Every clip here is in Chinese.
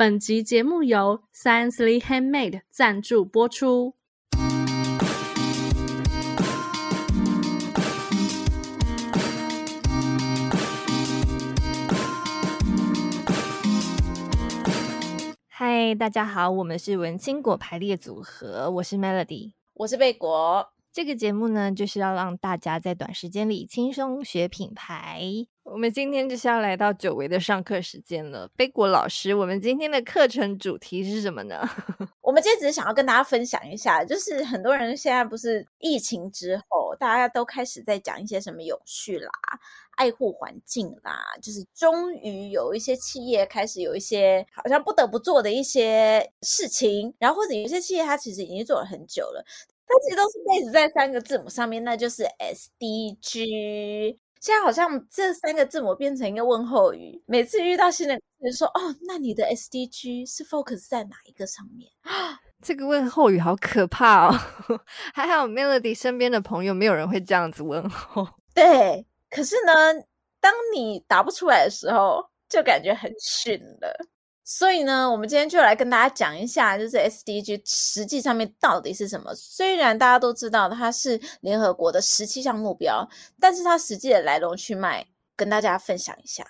本集节目由 Sciencely Handmade 赞助播出。嗨，大家好，我们是文青果排列组合，我是 Melody，我是贝果。这个节目呢，就是要让大家在短时间里轻松学品牌。我们今天就是要来到久违的上课时间了。贝果老师，我们今天的课程主题是什么呢？我们今天只是想要跟大家分享一下，就是很多人现在不是疫情之后，大家都开始在讲一些什么永续啦、爱护环境啦，就是终于有一些企业开始有一些好像不得不做的一些事情，然后或者有些企业它其实已经做了很久了。它其实都是 base 在三个字母上面，那就是 SDG。现在好像这三个字母变成一个问候语，每次遇到新的人说：“哦，那你的 SDG 是 focus 在哪一个上面？” 这个问候语好可怕哦！还好 Melody 身边的朋友没有人会这样子问候。对，可是呢，当你答不出来的时候，就感觉很逊了。所以呢，我们今天就来跟大家讲一下，就是 SDG 实际上面到底是什么。虽然大家都知道它是联合国的十七项目标，但是它实际的来龙去脉，跟大家分享一下。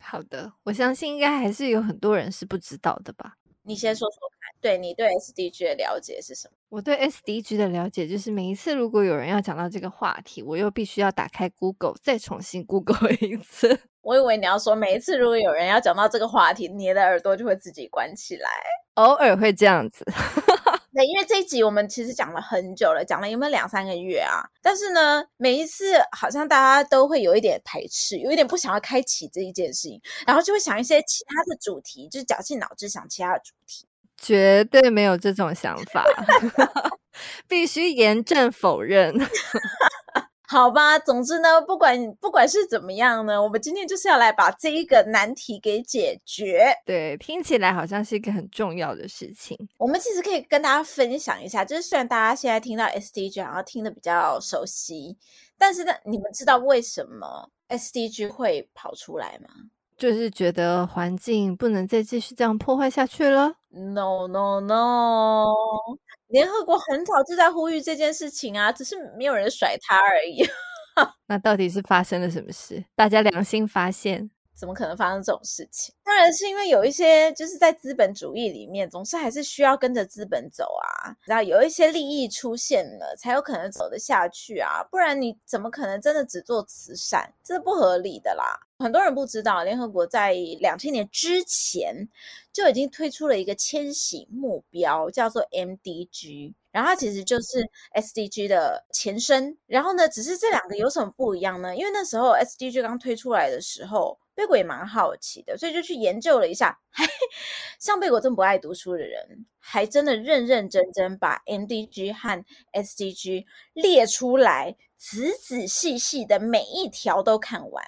好的，我相信应该还是有很多人是不知道的吧？你先说说看，对你对 SDG 的了解是什么？我对 SDG 的了解就是，每一次如果有人要讲到这个话题，我又必须要打开 Google，再重新 Google 一次。我以为你要说，每一次如果有人要讲到这个话题，你的耳朵就会自己关起来。偶尔会这样子。对，因为这一集我们其实讲了很久了，讲了有没有两三个月啊？但是呢，每一次好像大家都会有一点排斥，有一点不想要开启这一件事情，然后就会想一些其他的主题，就是绞尽脑汁想其他的主题。绝对没有这种想法，必须严正否认。好吧，总之呢，不管不管是怎么样呢，我们今天就是要来把这一个难题给解决。对，听起来好像是一个很重要的事情。我们其实可以跟大家分享一下，就是虽然大家现在听到 SDG 好像听得比较熟悉，但是呢，你们知道为什么 SDG 会跑出来吗？就是觉得环境不能再继续这样破坏下去了。No no no。联合国很早就在呼吁这件事情啊，只是没有人甩他而已。那到底是发生了什么事？大家良心发现，怎么可能发生这种事情？当然是因为有一些就是在资本主义里面，总是还是需要跟着资本走啊。然后有一些利益出现了，才有可能走得下去啊。不然你怎么可能真的只做慈善？这是不合理的啦。很多人不知道，联合国在两千年之前就已经推出了一个千禧目标，叫做 MDG，然后它其实就是 SDG 的前身。然后呢，只是这两个有什么不一样呢？因为那时候 SDG 刚推出来的时候，贝果也蛮好奇的，所以就去研究了一下。像贝果这么不爱读书的人，还真的认认真真把 MDG 和 SDG 列出来，仔仔细细的每一条都看完。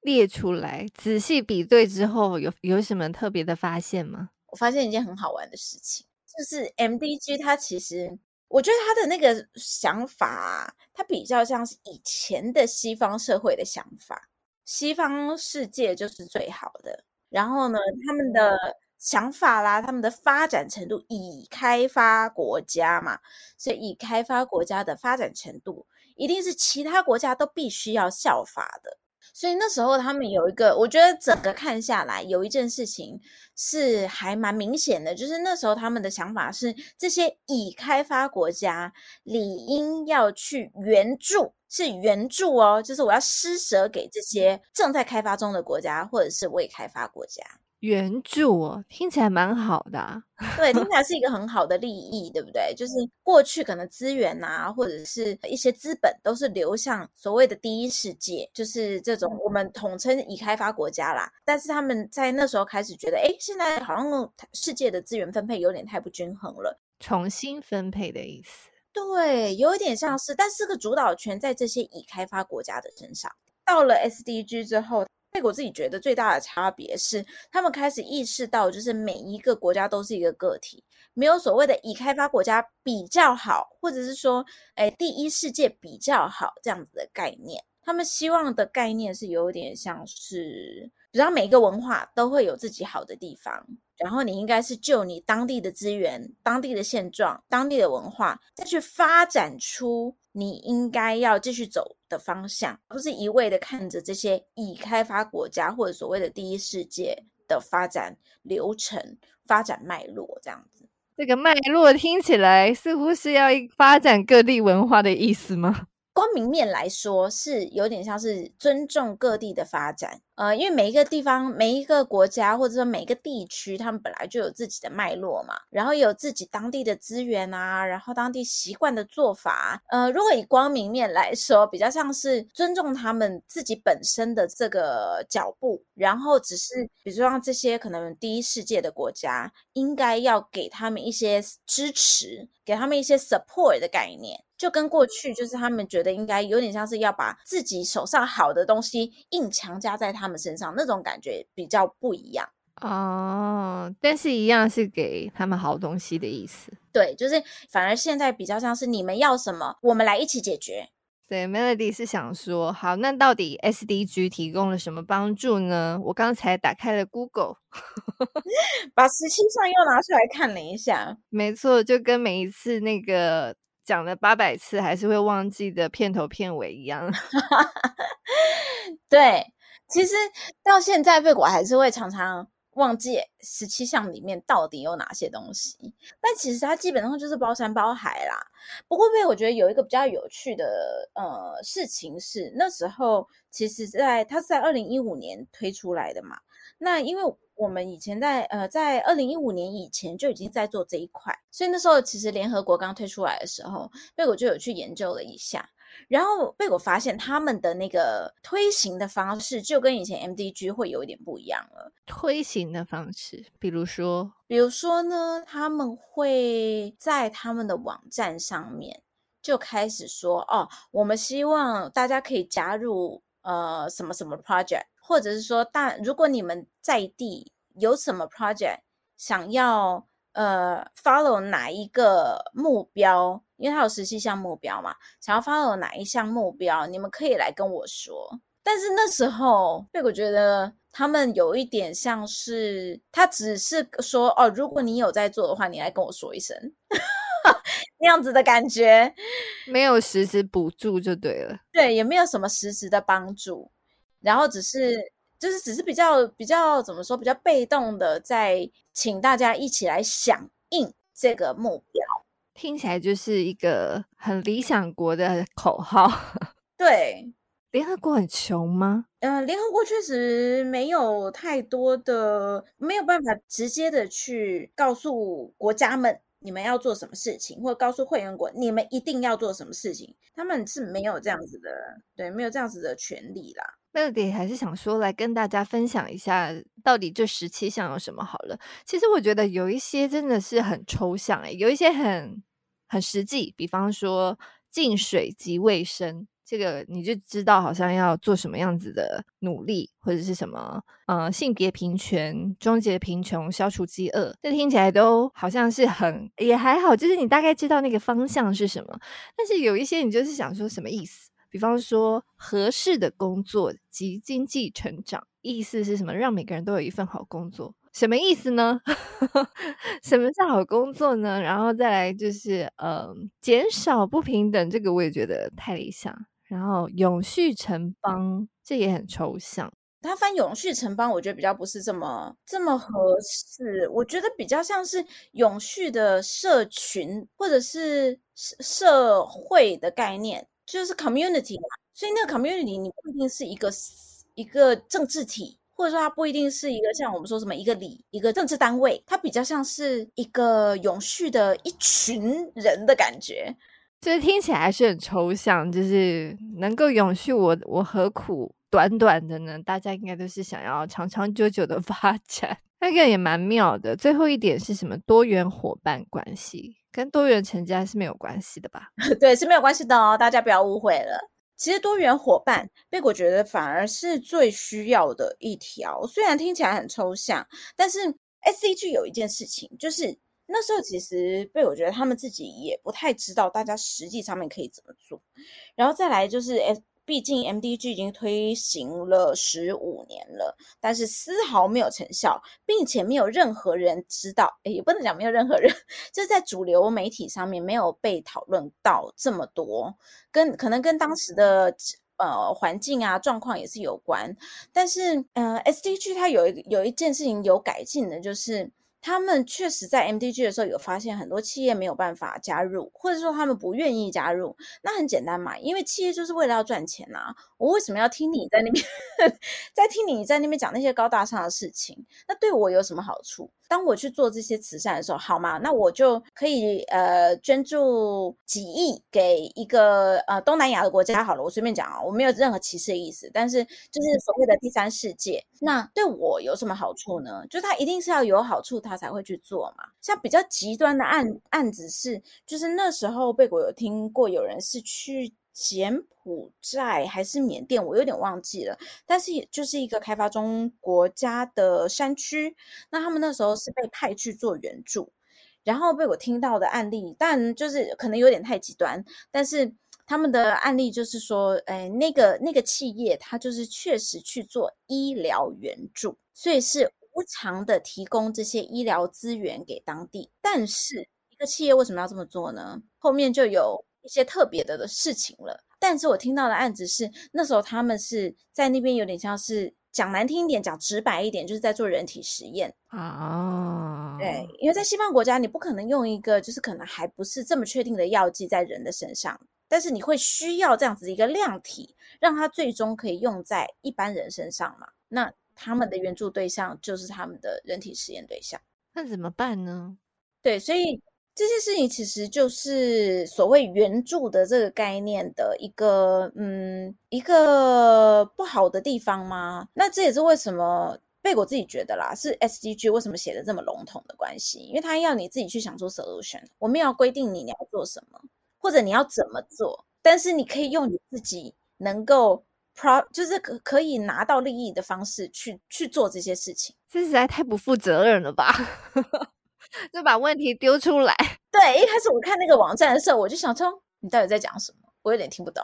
列出来，仔细比对之后，有有什么特别的发现吗？我发现一件很好玩的事情，就是 MDG 它其实，我觉得它的那个想法啊，它比较像是以前的西方社会的想法，西方世界就是最好的。然后呢，他们的想法啦，他们的发展程度，已开发国家嘛，所以已开发国家的发展程度，一定是其他国家都必须要效法的。所以那时候他们有一个，我觉得整个看下来，有一件事情是还蛮明显的，就是那时候他们的想法是，这些已开发国家理应要去援助，是援助哦，就是我要施舍给这些正在开发中的国家或者是未开发国家。援助哦，听起来蛮好的啊。对，听起来是一个很好的利益，对不对？就是过去可能资源啊，或者是一些资本，都是流向所谓的第一世界，就是这种我们统称已开发国家啦。但是他们在那时候开始觉得，哎，现在好像世界的资源分配有点太不均衡了，重新分配的意思。对，有一点像是，但是这个主导权在这些已开发国家的身上。到了 SDG 之后。贝果自己觉得最大的差别是，他们开始意识到，就是每一个国家都是一个个体，没有所谓的已开发国家比较好，或者是说，哎，第一世界比较好这样子的概念。他们希望的概念是有点像是，比如每一个文化都会有自己好的地方，然后你应该是就你当地的资源、当地的现状、当地的文化，再去发展出你应该要继续走的方向，而不是一味的看着这些已开发国家或者所谓的第一世界的发展流程、发展脉络这样子。这个脉络听起来似乎是要发展各地文化的意思吗？光明面来说，是有点像是尊重各地的发展，呃，因为每一个地方、每一个国家，或者说每一个地区，他们本来就有自己的脉络嘛，然后有自己当地的资源啊，然后当地习惯的做法，呃，如果以光明面来说，比较像是尊重他们自己本身的这个脚步，然后只是，比如说像这些可能第一世界的国家，应该要给他们一些支持，给他们一些 support 的概念。就跟过去，就是他们觉得应该有点像是要把自己手上好的东西硬强加在他们身上，那种感觉比较不一样哦。但是一样是给他们好东西的意思。对，就是反而现在比较像是你们要什么，我们来一起解决。对，Melody 是想说，好，那到底 SDG 提供了什么帮助呢？我刚才打开了 Google，把十七项又拿出来看了一下。没错，就跟每一次那个。讲了八百次还是会忘记的片头片尾一样。对，其实到现在贝果还是会常常忘记十七项里面到底有哪些东西，但其实它基本上就是包山包海啦。不过贝果觉得有一个比较有趣的呃事情是，那时候其实在它是在二零一五年推出来的嘛。那因为我们以前在呃在二零一五年以前就已经在做这一块，所以那时候其实联合国刚推出来的时候，贝果就有去研究了一下，然后贝果发现他们的那个推行的方式就跟以前 MDG 会有一点不一样了。推行的方式，比如说，比如说呢，他们会在他们的网站上面就开始说，哦，我们希望大家可以加入呃什么什么 project。或者是说，大如果你们在地有什么 project 想要呃 follow 哪一个目标，因为它有十七项目标嘛，想要 follow 哪一项目标，你们可以来跟我说。但是那时候，贝果觉得他们有一点像是，他只是说哦，如果你有在做的话，你来跟我说一声，那样子的感觉，没有实质补助就对了，对，也没有什么实质的帮助。然后只是就是只是比较比较怎么说，比较被动的在请大家一起来响应这个目标，听起来就是一个很理想国的口号。对，联合国很穷吗？呃，联合国确实没有太多的，没有办法直接的去告诉国家们。你们要做什么事情，或者告诉会员国你们一定要做什么事情，他们是没有这样子的，对，没有这样子的权利啦。那得还是想说来跟大家分享一下，到底这十七项有什么好了。其实我觉得有一些真的是很抽象，诶，有一些很很实际，比方说净水及卫生。这个你就知道，好像要做什么样子的努力，或者是什么，呃，性别平权、终结贫穷、消除饥饿，这听起来都好像是很也还好，就是你大概知道那个方向是什么。但是有一些你就是想说什么意思？比方说合适的工作及经济成长，意思是什么？让每个人都有一份好工作。什么意思呢？什么是好工作呢？然后再来就是，呃，减少不平等，这个我也觉得太理想。然后永续城邦，这也很抽象。他翻永续城邦，我觉得比较不是这么这么合适。我觉得比较像是永续的社群或者是社社会的概念，就是 community 嘛。所以那个 community 你不一定是一个一个政治体，或者说它不一定是一个像我们说什么一个里一个政治单位，它比较像是一个永续的一群人的感觉。就是听起来还是很抽象，就是能够永续我，我我何苦短短的呢？大家应该都是想要长长久久的 发展，那个也蛮妙的。最后一点是什么？多元伙伴关系跟多元成家是没有关系的吧？对，是没有关系的哦，大家不要误会了。其实多元伙伴，贝果觉得反而是最需要的一条。虽然听起来很抽象，但是 SDG 有一件事情就是。那时候其实贝果觉得他们自己也不太知道大家实际上面可以怎么做，然后再来就是诶毕竟 MDG 已经推行了十五年了，但是丝毫没有成效，并且没有任何人知道，诶，也不能讲没有任何人，就是在主流媒体上面没有被讨论到这么多，跟可能跟当时的呃环境啊状况也是有关，但是呃 SDG 它有一有一件事情有改进的，就是。他们确实在 MDG 的时候有发现很多企业没有办法加入，或者说他们不愿意加入。那很简单嘛，因为企业就是为了要赚钱呐。我为什么要听你在那边，在听你在那边讲那些高大上的事情？那对我有什么好处？当我去做这些慈善的时候，好吗？那我就可以呃捐助几亿给一个呃东南亚的国家好了。我随便讲啊，我没有任何歧视的意思，但是就是所谓的第三世界，那对我有什么好处呢？就他一定是要有好处，他才会去做嘛。像比较极端的案案子是，就是那时候贝果有听过有人是去。柬埔寨还是缅甸，我有点忘记了。但是也就是一个开发中国家的山区，那他们那时候是被派去做援助，然后被我听到的案例，但就是可能有点太极端。但是他们的案例就是说，哎，那个那个企业，他就是确实去做医疗援助，所以是无偿的提供这些医疗资源给当地。但是一个企业为什么要这么做呢？后面就有。一些特别的的事情了，但是我听到的案子是那时候他们是在那边有点像是讲难听一点，讲直白一点，就是在做人体实验啊。对，因为在西方国家，你不可能用一个就是可能还不是这么确定的药剂在人的身上，但是你会需要这样子的一个量体，让它最终可以用在一般人身上嘛。那他们的援助对象就是他们的人体实验对象，那怎么办呢？对，所以。这些事情其实就是所谓援助的这个概念的一个，嗯，一个不好的地方吗？那这也是为什么贝果自己觉得啦，是 SDG 为什么写的这么笼统的关系，因为他要你自己去想出 solution，我们要规定你你要做什么，或者你要怎么做，但是你可以用你自己能够 pro，就是可可以拿到利益的方式去去做这些事情，这实在太不负责任了吧。就把问题丢出来。对，一开始我看那个网站的时候，我就想说，你到底在讲什么？我有点听不懂。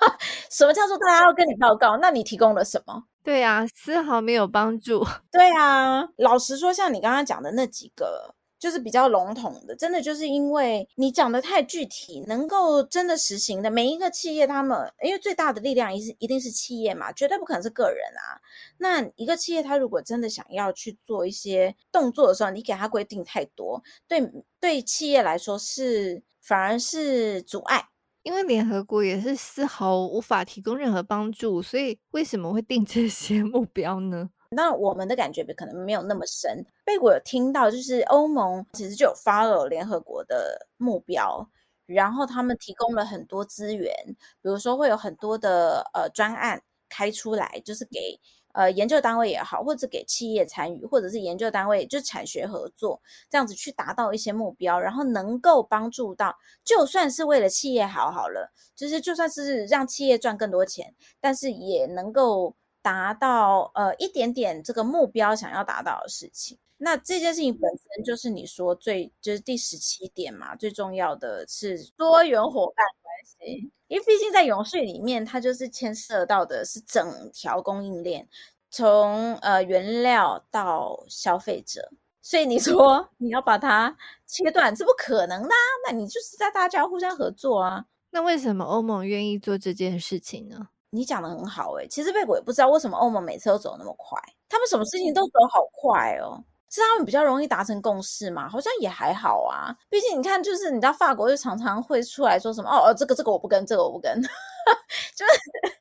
什么叫做大家要跟你报告？那你提供了什么？对啊，丝毫没有帮助。对啊，老实说，像你刚刚讲的那几个。就是比较笼统的，真的就是因为你讲的太具体，能够真的实行的每一个企业，他们因为最大的力量一是一定是企业嘛，绝对不可能是个人啊。那一个企业，他如果真的想要去做一些动作的时候，你给他规定太多，对对企业来说是反而是阻碍，因为联合国也是丝毫无法提供任何帮助，所以为什么会定这些目标呢？那我们的感觉可能没有那么深。贝果有听到，就是欧盟其实就有 follow 联合国的目标，然后他们提供了很多资源，比如说会有很多的呃专案开出来，就是给呃研究单位也好，或者给企业参与，或者是研究单位就产学合作这样子去达到一些目标，然后能够帮助到，就算是为了企业好好了，就是就算是让企业赚更多钱，但是也能够。达到呃一点点这个目标想要达到的事情，那这件事情本身就是你说最就是第十七点嘛，最重要的是多元伙伴关系，因为毕竟在永续里面，它就是牵涉到的是整条供应链，从呃原料到消费者，所以你说你要把它切断是不可能的，那你就是在大家互相合作啊。那为什么欧盟愿意做这件事情呢？你讲的很好诶，其实贝果也不知道为什么欧盟每次都走那么快，他们什么事情都走好快哦，是他们比较容易达成共识嘛？好像也还好啊，毕竟你看，就是你知道法国就常常会出来说什么哦哦，这个这个我不跟，这个我不跟，就是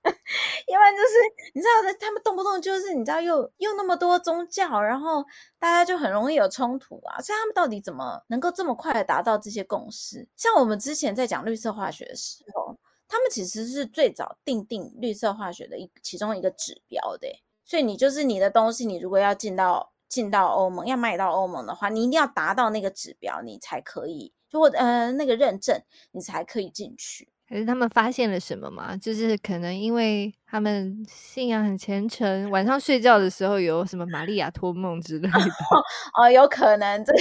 因为就是你知道，他们动不动就是你知道又又那么多宗教，然后大家就很容易有冲突啊，所以他们到底怎么能够这么快的达到这些共识？像我们之前在讲绿色化学的时候。他们其实是最早定定绿色化学的一其中一个指标的，所以你就是你的东西，你如果要进到进到欧盟，要卖到欧盟的话，你一定要达到那个指标，你才可以，就或呃那个认证，你才可以进去。还是他们发现了什么吗？就是可能因为他们信仰很虔诚，晚上睡觉的时候有什么玛利亚托梦之类的。哦，有可能，这个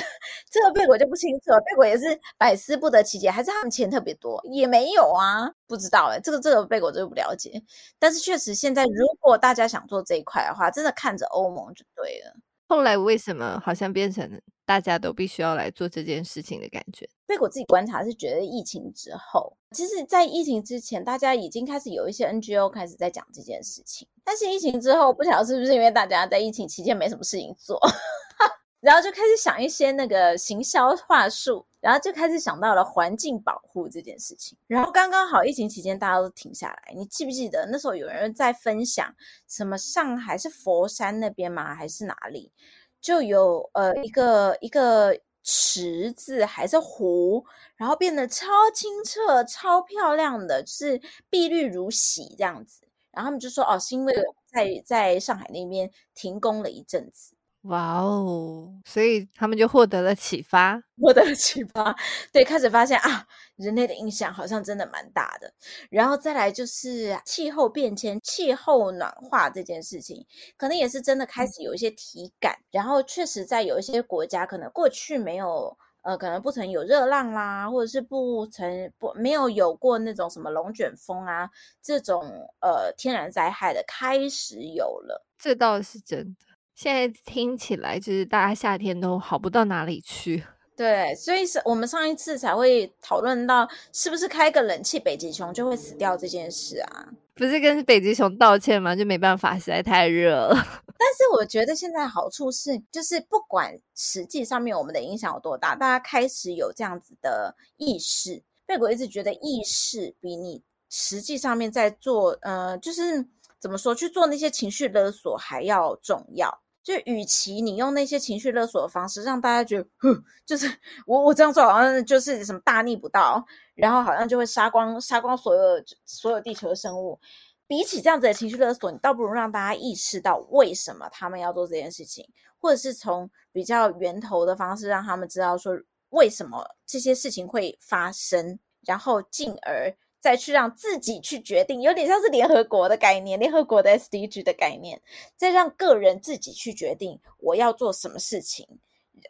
这个贝果就不清楚了。贝果也是百思不得其解，还是他们钱特别多？也没有啊，不知道哎。这个这个贝果就不了解。但是确实，现在如果大家想做这一块的话，真的看着欧盟就对了。后来为什么好像变成大家都必须要来做这件事情的感觉？被我自己观察是觉得疫情之后，其实，在疫情之前，大家已经开始有一些 NGO 开始在讲这件事情。但是疫情之后，不晓得是不是因为大家在疫情期间没什么事情做，然后就开始想一些那个行销话术，然后就开始想到了环境保护这件事情。然后刚刚好疫情期间大家都停下来，你记不记得那时候有人在分享什么上海是佛山那边吗？还是哪里？就有呃一个一个池子还是湖，然后变得超清澈、超漂亮的，是碧绿如洗这样子。然后他们就说哦，是因为在在上海那边停工了一阵子。哇哦！所以他们就获得了启发，获得了启发，对，开始发现啊，人类的影响好像真的蛮大的。然后再来就是气候变迁、气候暖化这件事情，可能也是真的开始有一些体感。嗯、然后确实在有一些国家，可能过去没有，呃，可能不曾有热浪啦，或者是不曾不没有有过那种什么龙卷风啊这种呃天然灾害的，开始有了。这倒是真的。现在听起来就是大家夏天都好不到哪里去，对，所以是我们上一次才会讨论到是不是开个冷气北极熊就会死掉这件事啊？不是跟北极熊道歉吗？就没办法，实在太热了。但是我觉得现在好处是，就是不管实际上面我们的影响有多大，大家开始有这样子的意识。贝果一直觉得意识比你实际上面在做，呃，就是怎么说去做那些情绪勒索还要重要。就与其你用那些情绪勒索的方式让大家觉得，哼，就是我我这样做好像就是什么大逆不道，然后好像就会杀光杀光所有所有地球的生物。比起这样子的情绪勒索，你倒不如让大家意识到为什么他们要做这件事情，或者是从比较源头的方式让他们知道说为什么这些事情会发生，然后进而。再去让自己去决定，有点像是联合国的概念，联合国的 SDG 的概念，再让个人自己去决定我要做什么事情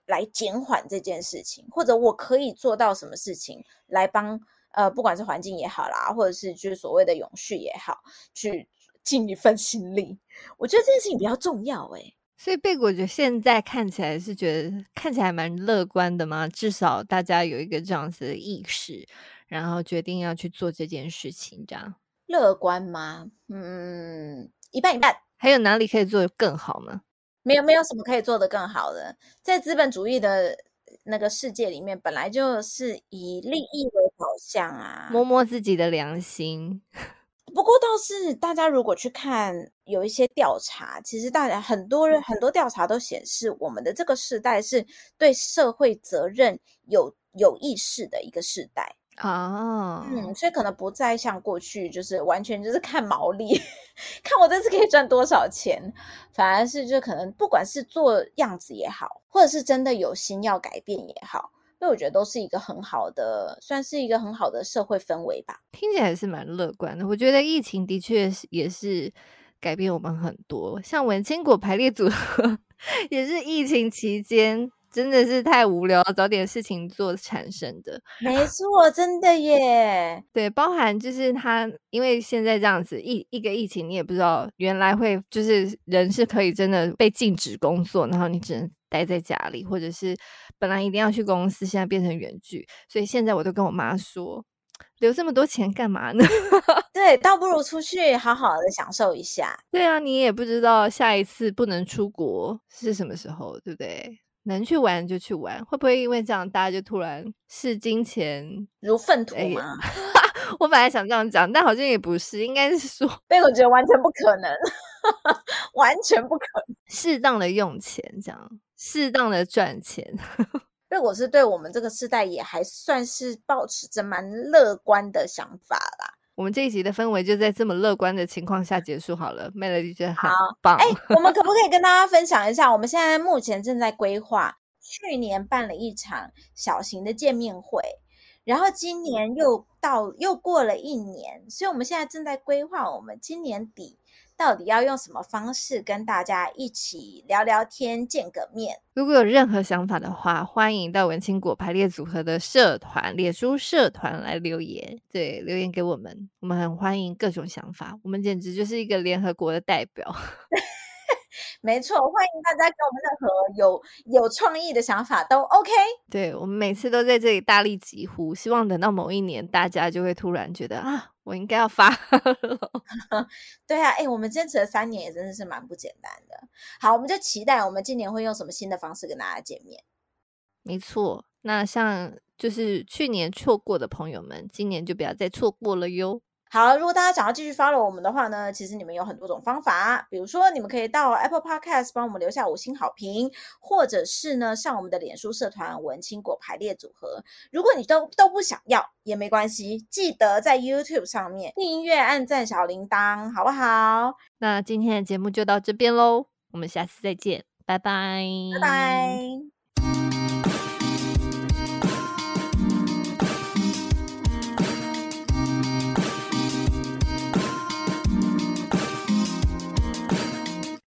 来减缓这件事情，或者我可以做到什么事情来帮呃，不管是环境也好啦，或者是就是所谓的永续也好，去尽一份心力。我觉得这件事情比较重要诶、所以贝果觉得现在看起来是觉得看起来蛮乐观的嘛，至少大家有一个这样子的意识。然后决定要去做这件事情，这样乐观吗？嗯，一半一半。还有哪里可以做得更好吗？没有，没有什么可以做得更好的。在资本主义的那个世界里面，本来就是以利益为导向啊。摸摸自己的良心。不过倒是大家如果去看有一些调查，其实大家很多人很多调查都显示，我们的这个时代是对社会责任有有意识的一个时代。哦，嗯，所以可能不再像过去，就是完全就是看毛利，看我这次可以赚多少钱，反而是就可能不管是做样子也好，或者是真的有心要改变也好，那我觉得都是一个很好的，算是一个很好的社会氛围吧。听起来是蛮乐观的。我觉得疫情的确是也是改变我们很多，像文青果排列组合 也是疫情期间。真的是太无聊，找点事情做产生的。没错，真的耶。对，包含就是他，因为现在这样子一一个疫情，你也不知道原来会就是人是可以真的被禁止工作，然后你只能待在家里，或者是本来一定要去公司，现在变成远距。所以现在我都跟我妈说，留这么多钱干嘛呢？对，倒不如出去好好的享受一下。对啊，你也不知道下一次不能出国是什么时候，对不对？能去玩就去玩，会不会因为这样大家就突然视金钱如粪土吗？我本来想这样讲，但好像也不是，应该是说，贝果觉得完全不可能，完全不可能。适当的用钱，这样适当的赚钱。贝果是对我们这个世代也还算是保持着蛮乐观的想法啦。我们这一集的氛围就在这么乐观的情况下结束好了，Melody 觉得很棒。哎，我们可不可以跟大家分享一下？我们现在目前正在规划，去年办了一场小型的见面会，然后今年又到又过了一年，所以我们现在正在规划我们今年底。到底要用什么方式跟大家一起聊聊天、见个面？如果有任何想法的话，欢迎到文青果排列组合的社团、脸书社团来留言。对，留言给我们，我们很欢迎各种想法。我们简直就是一个联合国的代表。没错，欢迎大家给我们任何有有创意的想法都 OK。对，我们每次都在这里大力疾呼，希望等到某一年，大家就会突然觉得啊，我应该要发了。对啊，哎，我们坚持了三年，也真的是蛮不简单的。好，我们就期待我们今年会用什么新的方式跟大家见面。没错，那像就是去年错过的朋友们，今年就不要再错过了哟。好，如果大家想要继续 follow 我们的话呢，其实你们有很多种方法，比如说你们可以到 Apple Podcast 帮我们留下五星好评，或者是呢上我们的脸书社团文青果排列组合。如果你都都不想要也没关系，记得在 YouTube 上面订阅、按赞小铃铛，好不好？那今天的节目就到这边喽，我们下次再见，拜拜，拜拜。